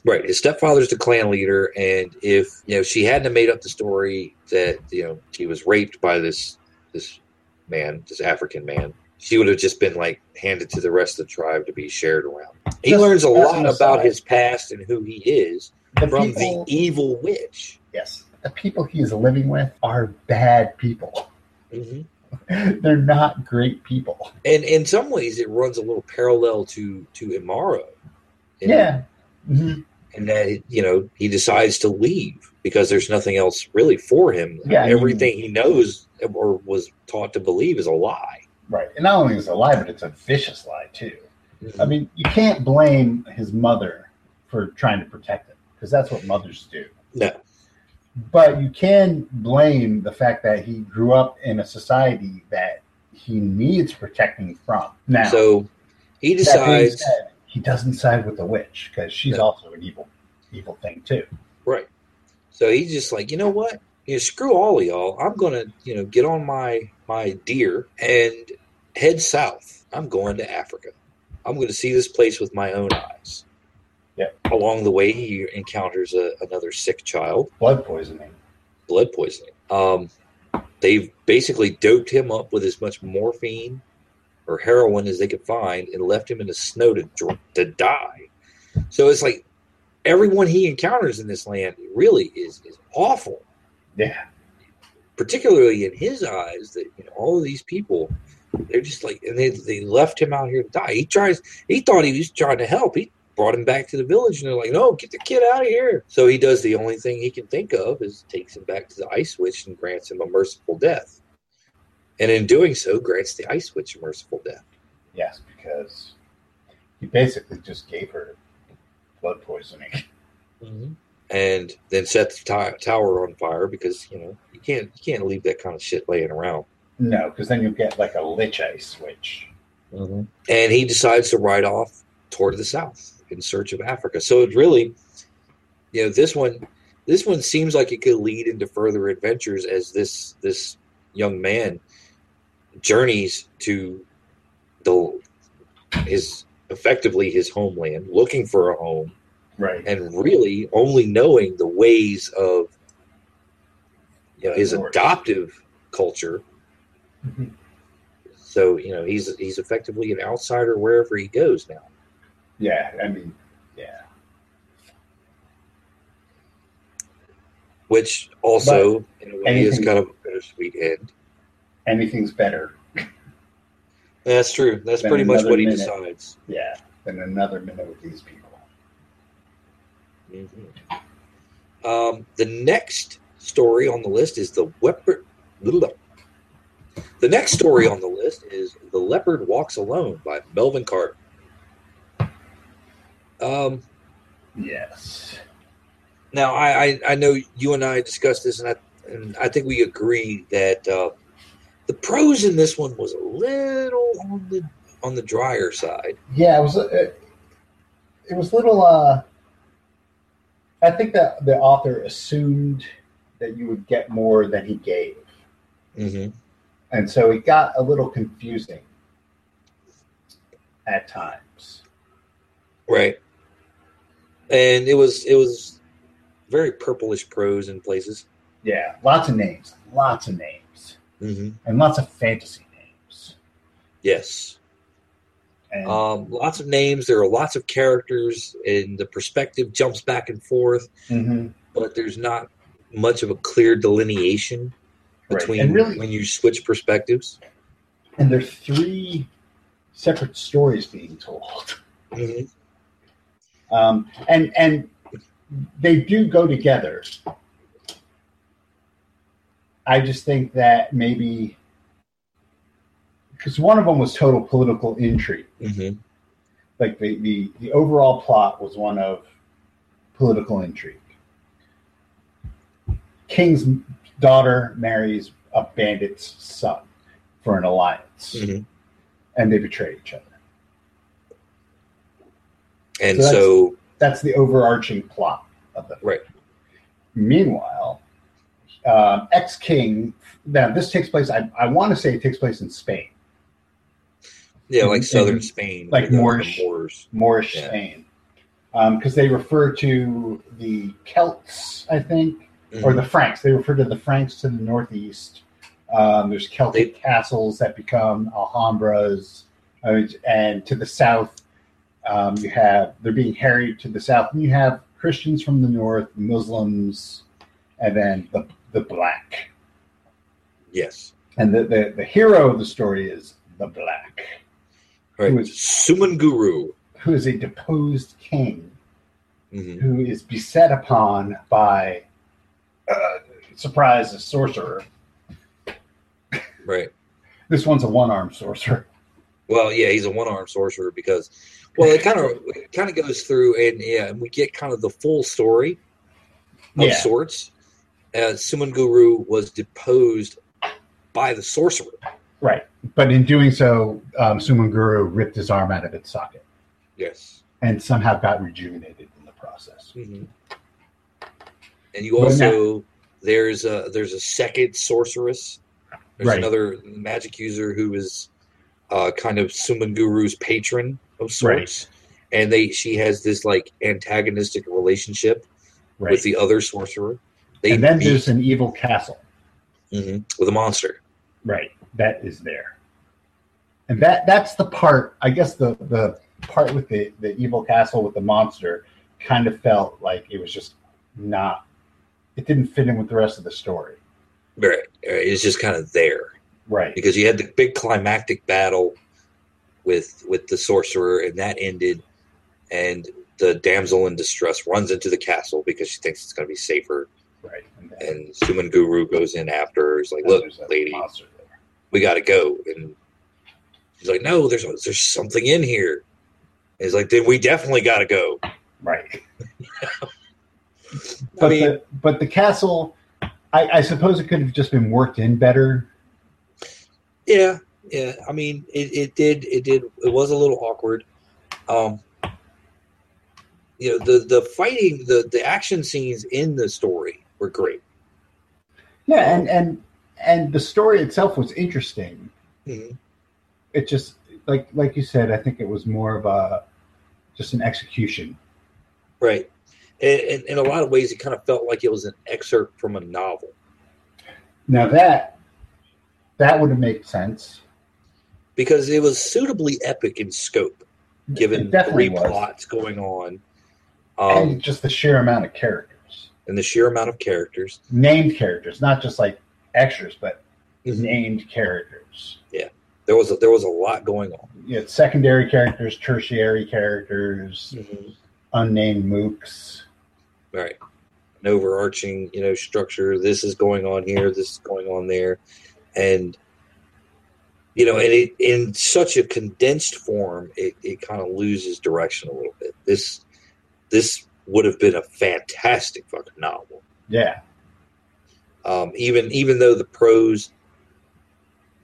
Right. His stepfather's the clan leader, and if you know she hadn't have made up the story that you know he was raped by this this man, this African man, she would have just been like handed to the rest of the tribe to be shared around. He Just learns a lot about his past and who he is The from people, the evil witch. yes, the people he is living with are bad people. hmm They're not great people. And in some ways, it runs a little parallel to to Imaro. Yeah. Mhm. and that you know he decides to leave because there's nothing else really for him. Yeah, I mean- everything he knows or was taught to believe is a lie. Right. And not only is it a lie, but it's a vicious lie too. I mm-hmm. mean, you can't blame his mother for trying to protect him because that's what mothers do. no, But you can blame the fact that he grew up in a society that he needs protecting from. Now, so he decides said, he doesn't side with the witch because she's No. also an evil, evil thing too. right. So he's just like, you know what? You know, screw all of y'all. I'm gonna, you know, get on my my deer and head south. I'm going to Africa. I'm going to see this place with my own eyes. Yeah. Along the way, he encounters a, another sick child. Blood poisoning. blood poisoning. Um, they've basically doped him up with as much morphine or heroin as they could find and left him in the snow to to die. So it's like everyone he encounters in this land really is is awful, Yeah. particularly in his eyes. That you know all of these people, they're just like, and they they left him out here to die. He tries. He thought he was trying to help. He brought him back to the village, and they're like, "No, get the kid out of here." So he does the only thing he can think of is takes him back to the Ice Witch and grants him a merciful death. And in doing so, grants the Ice Witch a merciful death. Yes, because he basically just gave her blood poisoning. Mm-hmm. And then set the ti- tower on fire because you know you can't you can't leave that kind of shit laying around. No, because then you get like a lich ice switch. Mm-hmm. And he decides to ride off toward the south in search of Africa. So it really, you know, this one, this one seems like it could lead into further adventures as this this young man journeys to the his effectively his homeland, looking for a home, Right. and really only knowing the ways of you know, his North. adoptive culture. Mhm. So you know he's he's effectively an outsider wherever he goes now. Yeah. I mean, yeah. Which also, in a way, is anything- kind of a bittersweet end. Anything's better. That's true. That's pretty much another what he minute. decides. Yeah. Than another minute with these people. Mhm. Um, the next story on the list is the leopard. The next story on the list is "The Leopard Walks Alone" by Melvin Carter. Um, Yes. now, I, I I know you and I discussed this, and I and I think we agree that uh, the prose in this one was a little on the on the drier side. Yeah, it was. uh, It was little. uh I think that the author assumed that you would get more than he gave, Mm-hmm. And so it got a little confusing at times. Right. And it was it was very purplish prose in places. Yeah, lots of names, lots of names, Mm-hmm. and lots of fantasy names. Yes. And Um, lots of names. There are lots of characters, and the perspective jumps back and forth, Mhm, but there's not much of a clear delineation. Between and really, when you switch perspectives. and there's three separate stories being told. Mm-hmm. um, and and they do go together. I just think that maybe because one of them was total political intrigue, Mm-hmm. like the, the the overall plot was one of political intrigue. King's daughter marries a bandit's son for an alliance, Mm-hmm. and they betray each other. And So that's- so, That's the overarching plot of the Right. Meanwhile, um, ex king. Now this takes place. I, I want to say it takes place in Spain, yeah, like in- southern in- Spain, like Moorish. Moors. Moorish Yeah. Spain, because they refer to the Celts, I think, or Mhm. the Franks. They refer to the Franks to the northeast. Um, there's Celtic castles that become Alhambras, uh, and to the south, um, you have they're being harried to the south. And you have Christians from the north, Muslims, and then the the black. yes, And the, the, the hero of the story is the black, right. Who is- Suman Guru. who is a deposed king hmm who is beset upon by uh, surprise a sorcerer. Right. This one's a one-armed sorcerer. Well, yeah, he's a one-armed sorcerer because, well, it kind of kind of goes through, and yeah, and we get kind of the full story of Yeah. sorts. Uh, Suman Guru was deposed by the sorcerer. Right. But in doing so, um, Sumanguru ripped his arm out of its socket Yes. and somehow got rejuvenated in the process. hmm And you also there's a there's a second sorceress. There's Right. another magic user who is uh, kind of Suman Guru's patron of sorts, and they she has this like antagonistic relationship Right. with the other sorcerer. They and then meet there's an evil castle. mhm, with a monster. Right. That is there. And that that's the part, I guess the the part with the, the evil castle with the monster kind of felt like it was just not it didn't fit in with the rest of the story. Right, it's just kind of there Right. because you had the big climactic battle with with the sorcerer, and that ended, and the damsel in distress runs into the castle because she thinks it's going to be safer Right. And then, and Suman Guru goes in after her. He's like, "Look, lady, we got to go." And she's like, "No, there's there's something in here." And he's like, "Then we definitely got to go." Right. I But mean, the but the castle I, I suppose it could have just been worked in better. yeah, yeah. I mean, it, it did it did it was a little awkward. Um, you know, the the fighting, the the action scenes in the story were great. Yeah, and and and the story itself was interesting. Mhm. It just like like you said, I think it was more of a just an execution. Right. And, and in a lot of ways, it kind of felt like it was an excerpt from a novel. Now that that would have made sense. because it was suitably epic in scope, given three was. plots going on, and um, just the sheer amount of characters, and the sheer amount of characters. named characters, not just like extras, but Mhm. named characters. Yeah, there was a, there was a lot going on. Had secondary characters, tertiary characters, unnamed mooks. Right, an overarching you know structure. This is going on here. This is going on there, and you know, and it in such a condensed form, it, it kind of loses direction a little bit. This this would have been a fantastic fucking novel. Yeah, Um, even even though the prose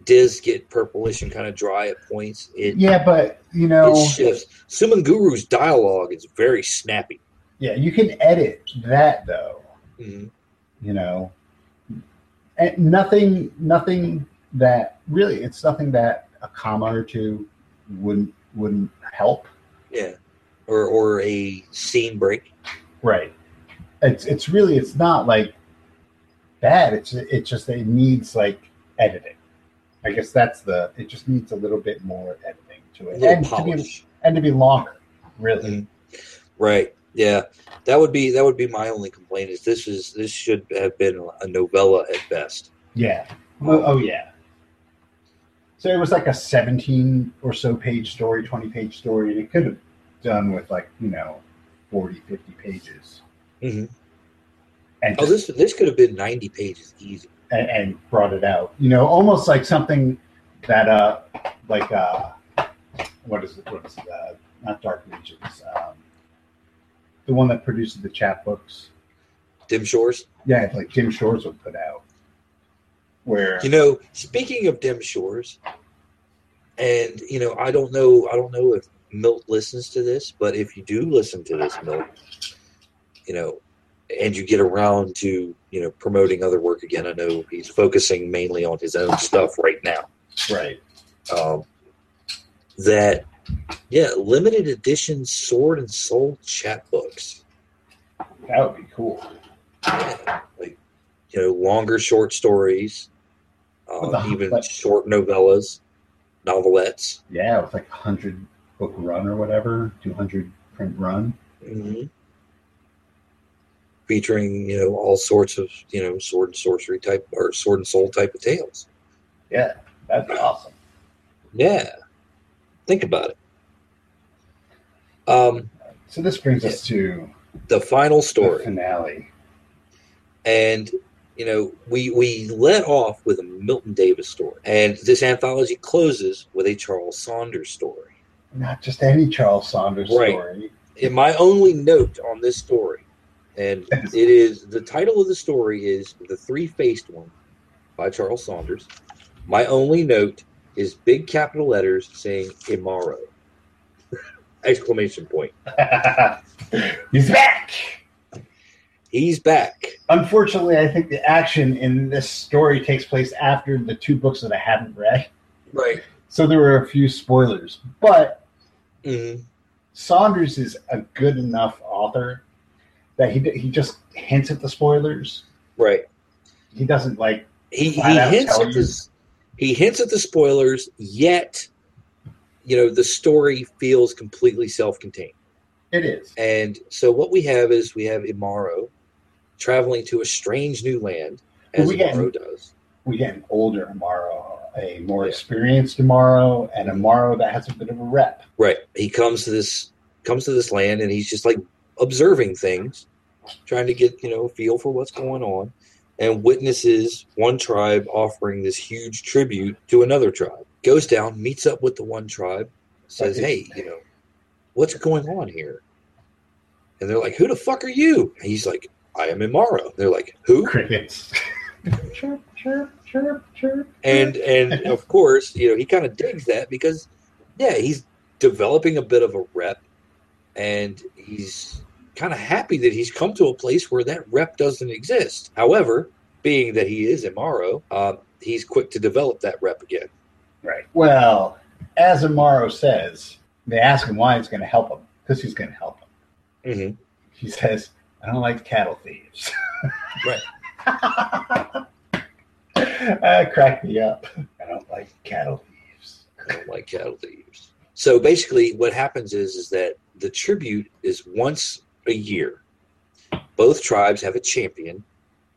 does get purplish and kind of dry at points, it, yeah, but you know, it shifts. Suman Guru's dialogue is very snappy. Yeah, you can edit that though. Mhm. You know, and nothing, nothing that really, it's nothing that a comma or two wouldn't wouldn't help. Yeah, or or a scene break. Right. It's it's really it's not like bad. It's it's just it needs like editing. I guess that's the it just needs a little bit more editing to it. And to, be, and to be longer, really. Mhm. Right. Yeah. That would be that would be my only complaint. Is this is this should have been a novella at best. Yeah. Oh, oh yeah. So it was like a 17 or so page story, 20 page story, and it could have done with like, you know, 40, 50 pages. Mhm. And, Oh, just- this this could have been ninety pages easy. and, and brought it out. You know, almost like something that, uh, like, uh, what is it? What is it? Uh, not Dark Regions. Um, the one that produces the chapbooks. Dim Shores. Yeah, like Dim Shores would put out. Where You know, speaking of Dim Shores, and you know, I don't know, I don't know if Milt listens to this, but if you do listen to this, Milt, you know, and you get around to you know promoting other work again, I know he's focusing mainly on his own stuff right now. right, Um, that, yeah, limited edition Sword and Soul chapbooks. that would be cool. Yeah, like you know, longer short stories, With uh, the- even like- short novellas, novelettes. Yeah, with like a hundred book run or whatever, two hundred print run. hmm Featuring you know all sorts of you know sword and sorcery type or sword and soul type of tales. Yeah, that'd be awesome. Yeah, think about it. Um, So this brings us to the final the story, finale. and you know we we let off with a Milton Davis story, and this anthology closes with a Charles Saunders story. Not just any Charles Saunders Right. story. In my only note on this story, and it is the title of the story is The Three Faced One by Charles Saunders. My only note is big capital letters saying Imaro. Exclamation point. He's back. He's back. Unfortunately, I think the action in this story takes place after the two books that I haven't read. Right. So there were a few spoilers. But hmm Saunders is a good enough author that he he just hints at the spoilers. Right. He doesn't like He, he hints at this. He hints at the spoilers, yet, you know, the story feels completely self-contained. it is. And so what we have is we have Imaro traveling to a strange new land, as We get- Imaro does. We get an older Imaro, a more Yeah. experienced Imaro, and Imaro that has a bit of a rep. Right. He comes to this comes to this land and he's just like observing things, trying to get, you know, a feel for what's going on, and witnesses one tribe offering this huge tribute to another tribe. Goes down, meets up with the one tribe, says, Hey, you know, what's going on here? And they're like, Who the fuck are you? And he's like, I am Imaro. They're like, Who? Crickets. chirp, chirp, chirp, chirp. and and of course you know he kind of digs that because yeah he's developing a bit of a rep and he's kind of happy that he's come to a place where that rep doesn't exist however being that he is Imaro, uh, he's quick to develop that rep again Right. Well, as Imaro says, they ask him why he's going to help him because he's going to help him. hmm He says, "I don't like cattle thieves." Right. that cracked me up. I don't like cattle thieves. I don't like cattle thieves. So basically, what happens is is that the tribute is once a year. Both tribes have a champion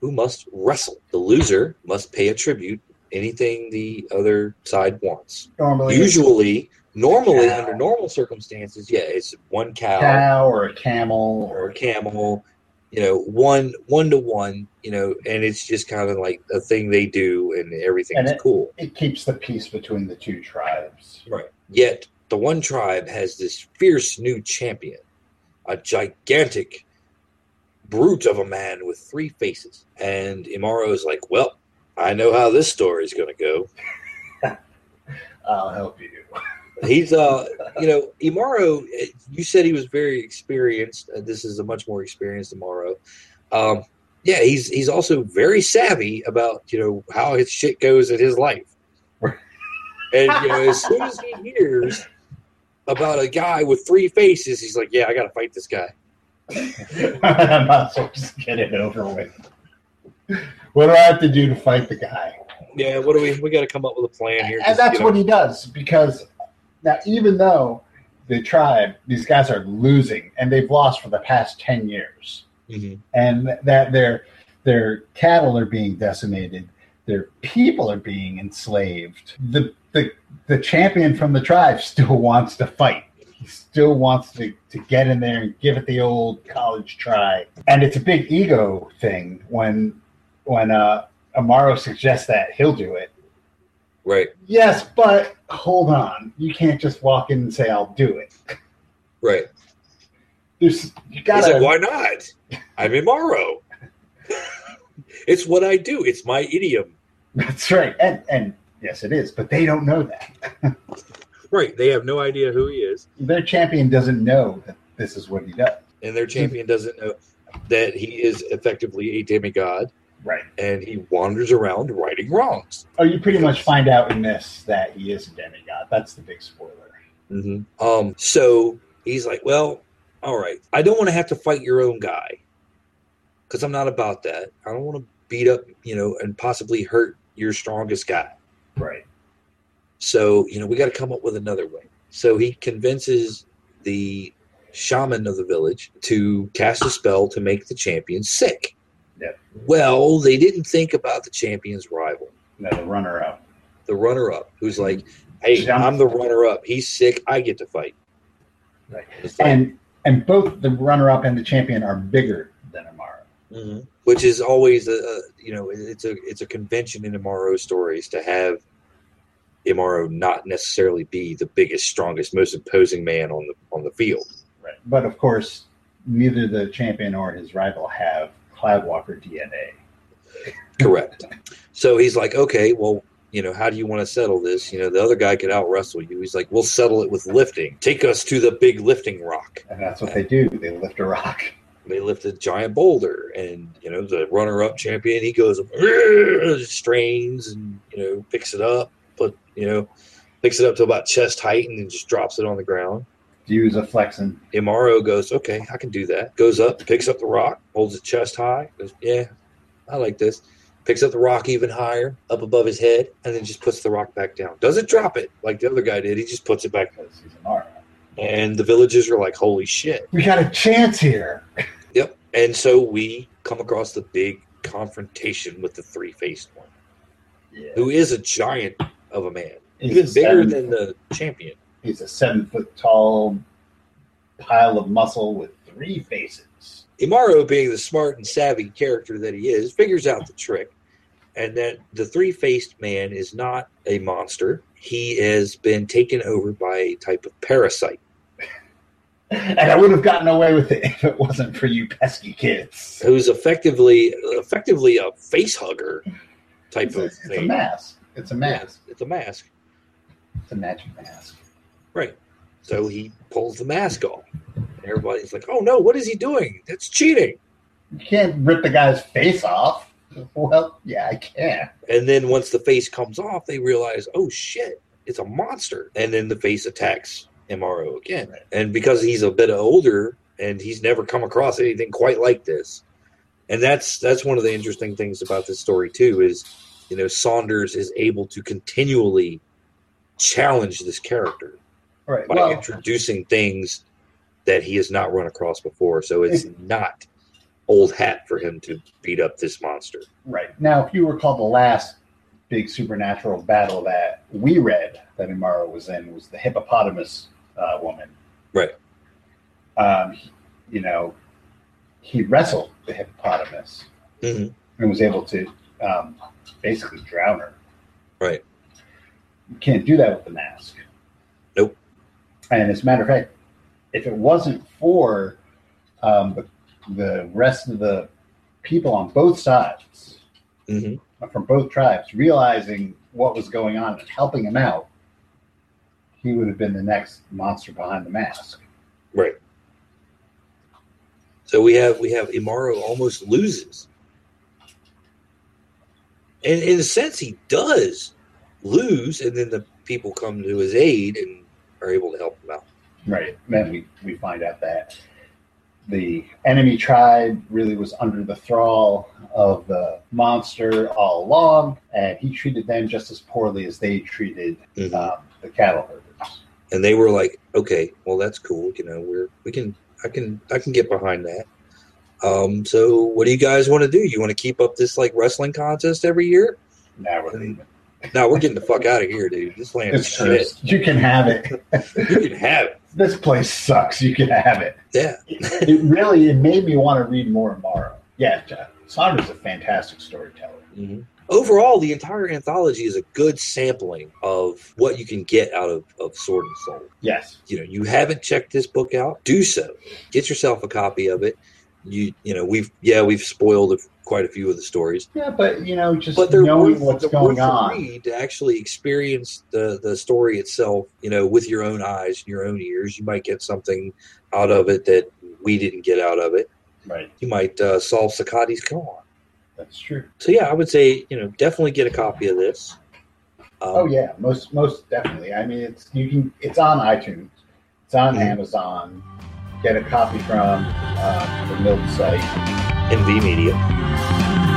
who must wrestle. The loser must pay a tribute. Anything the other side wants. Normally, Usually, normally Cow. under normal circumstances, yeah, it's one cow, cow or a camel or a camel. You know, one one to one. You know, and it's just kind of like a thing they do, and everything's And it- cool. it keeps the peace between the two tribes. Right. Yet the one tribe has this fierce new champion, a gigantic brute of a man with three faces. And Imaro is like, Well, I know how this story is gonna go. I'll help you. He's uh you know, Imaro you said he was very experienced. Uh, this is a much more experienced Imaro. Um yeah, he's he's also very savvy about, you know, how his shit goes in his life. And you know, as soon as he hears about a guy with three faces, he's like, "Yeah, I got to fight this guy." I might as well just get it over with. What do I have to do to fight the guy? Yeah, what do we? We got to come up with a plan here. And that's what he does because now, even though the tribe, these guys are losing and they've lost for the past 10 years, Mhm. and that their their cattle are being decimated, their people are being enslaved. The the the champion from the tribe still wants to fight. He still wants to, to get in there and give it the old college try. And it's a big ego thing when when uh, Imaro suggests that he'll do it. right, Yes, but hold on. You can't just walk in and say I'll do it. right. There's you He's gotta like, "Why not? I'm Imaro. it's what I do. It's my idiom." That's right. And and yes it is, but they don't know that. Right. They have no idea who he is, Their champion doesn't know that this is what he does. and their champion doesn't know that he is effectively a demigod, Right. and he wanders around righting wrongs. Oh, you pretty much find out in this that he is a demigod. That's the big spoiler. hmm Um, so he's like, well, all right, I don't want to have to fight your own guy because I'm not about that. I don't want to beat up, you know, and possibly hurt your strongest guy. Right. So, you know, we got to come up with another way. So he convinces the shaman of the village to cast a spell to make the champion sick. Yep. Well, they didn't think about the champion's rival, No, the runner up. the runner up, who's like, hey. I'm the runner up. He's sick. I get to fight. Right. Like- And and both the runner up and the champion are bigger than Imaro. Mhm. Which is always a, a you know it's a it's a convention in Imaro stories to have Imaro not necessarily be the biggest, strongest, most imposing man on the on the field. Right. But of course, neither the champion or his rival have Cloudwalker DNA. Correct. So he's like, okay, well, you know, how do you want to settle this? You know, the other guy could out wrestle you. He's like, we'll settle it with lifting. Take us to the big lifting rock. And that's what they do. They lift a rock. They lift a giant boulder, and you know, the runner-up champion, he goes strains and you know picks it up, but you know, picks it up to about chest height, and then just drops it on the ground. Use a flexing. Imaro goes, okay, I can do that. Goes up, picks up the rock, holds it chest high. Goes, yeah, I like this. Picks up the rock even higher, up above his head, and then just puts the rock back down. Doesn't drop it like the other guy did. He just puts it back. Imaro. And the villagers are like, holy shit. We got a chance here. And so we come across the big confrontation with the three faced one, Yeah. who is a giant of a man, He's even bigger seven- than the champion. He's a seven foot tall pile of muscle with three faces. Imaro, being the smart and savvy character that he is, figures out the trick, and that the three faced man is not a monster. He has been taken over by a type of parasite And I would have gotten away with it if it wasn't for you pesky kids. who's effectively effectively a face hugger type It's of a, it's a mask. It's a mask. It's a mask. It's a magic mask. Right. So he pulls the mask off. And everybody's like, oh no, what is he doing? That's cheating. You can't rip the guy's face off. Well, yeah, I can. And then once the face comes off, they realize, oh shit, it's a monster. And then the face attacks Imaro again. Right. And because he's a bit older and he's never come across anything quite like this. And that's that's one of the interesting things about this story too is you know Saunders is able to continually challenge this character Right. by Well, introducing things that he has not run across before. So it's not old hat for him to beat up this monster. right. Now, if you recall the last big supernatural battle that we read that Imaro was in was the hippopotamus uh, woman. Right. Um, you know, he wrestled the hippopotamus Mhm. and was able to um, basically drown her. Right. You can't do that with the mask. Nope. And as a matter of fact, if it wasn't for um, the, the rest of the people on both sides, hmm from both tribes, realizing what was going on and helping him out, he would have been the next monster behind the mask. Right. So we have we have Imaro almost loses. And in a sense he does lose, and then the people come to his aid and are able to help him out. Right. Then we, we find out that the enemy tribe really was under the thrall of the monster all along, and he treated them just as poorly as they treated Mhm. um, the cattle herders. And they were like, "Okay, well that's cool. You know, we're we can I can I can get behind that." Um, so what do you guys want to do? You want to keep up this like wrestling contest every year? Now we're leaving. We're getting the fuck out of here, dude. This land is It's shit. cursed. You can have it. You can have it. this place sucks. You can have it. Yeah. It really it made me want to read more Imaro. Yeah. Saunders a fantastic storyteller. Mhm. Overall, the entire anthology is a good sampling of what you can get out of, of Sword and Soul. Yes. You know, you haven't checked this book out, do so. Get yourself a copy of it. You you know, we've yeah, we've spoiled quite a few of the stories. Yeah, but you know, just but they're knowing worth, what's they're going on. read to actually experience the the story itself. You know, with your own eyes and your own ears, you might get something out of it that we didn't get out of it. Right. You might uh, solve Sakati's koan. That's true. So yeah, I would say you know definitely get a copy of this. Um, Oh yeah, most most definitely. I mean, it's you can it's on iTunes, it's on Mhm. Amazon. Get a copy from uh, the Milt site. MV Media.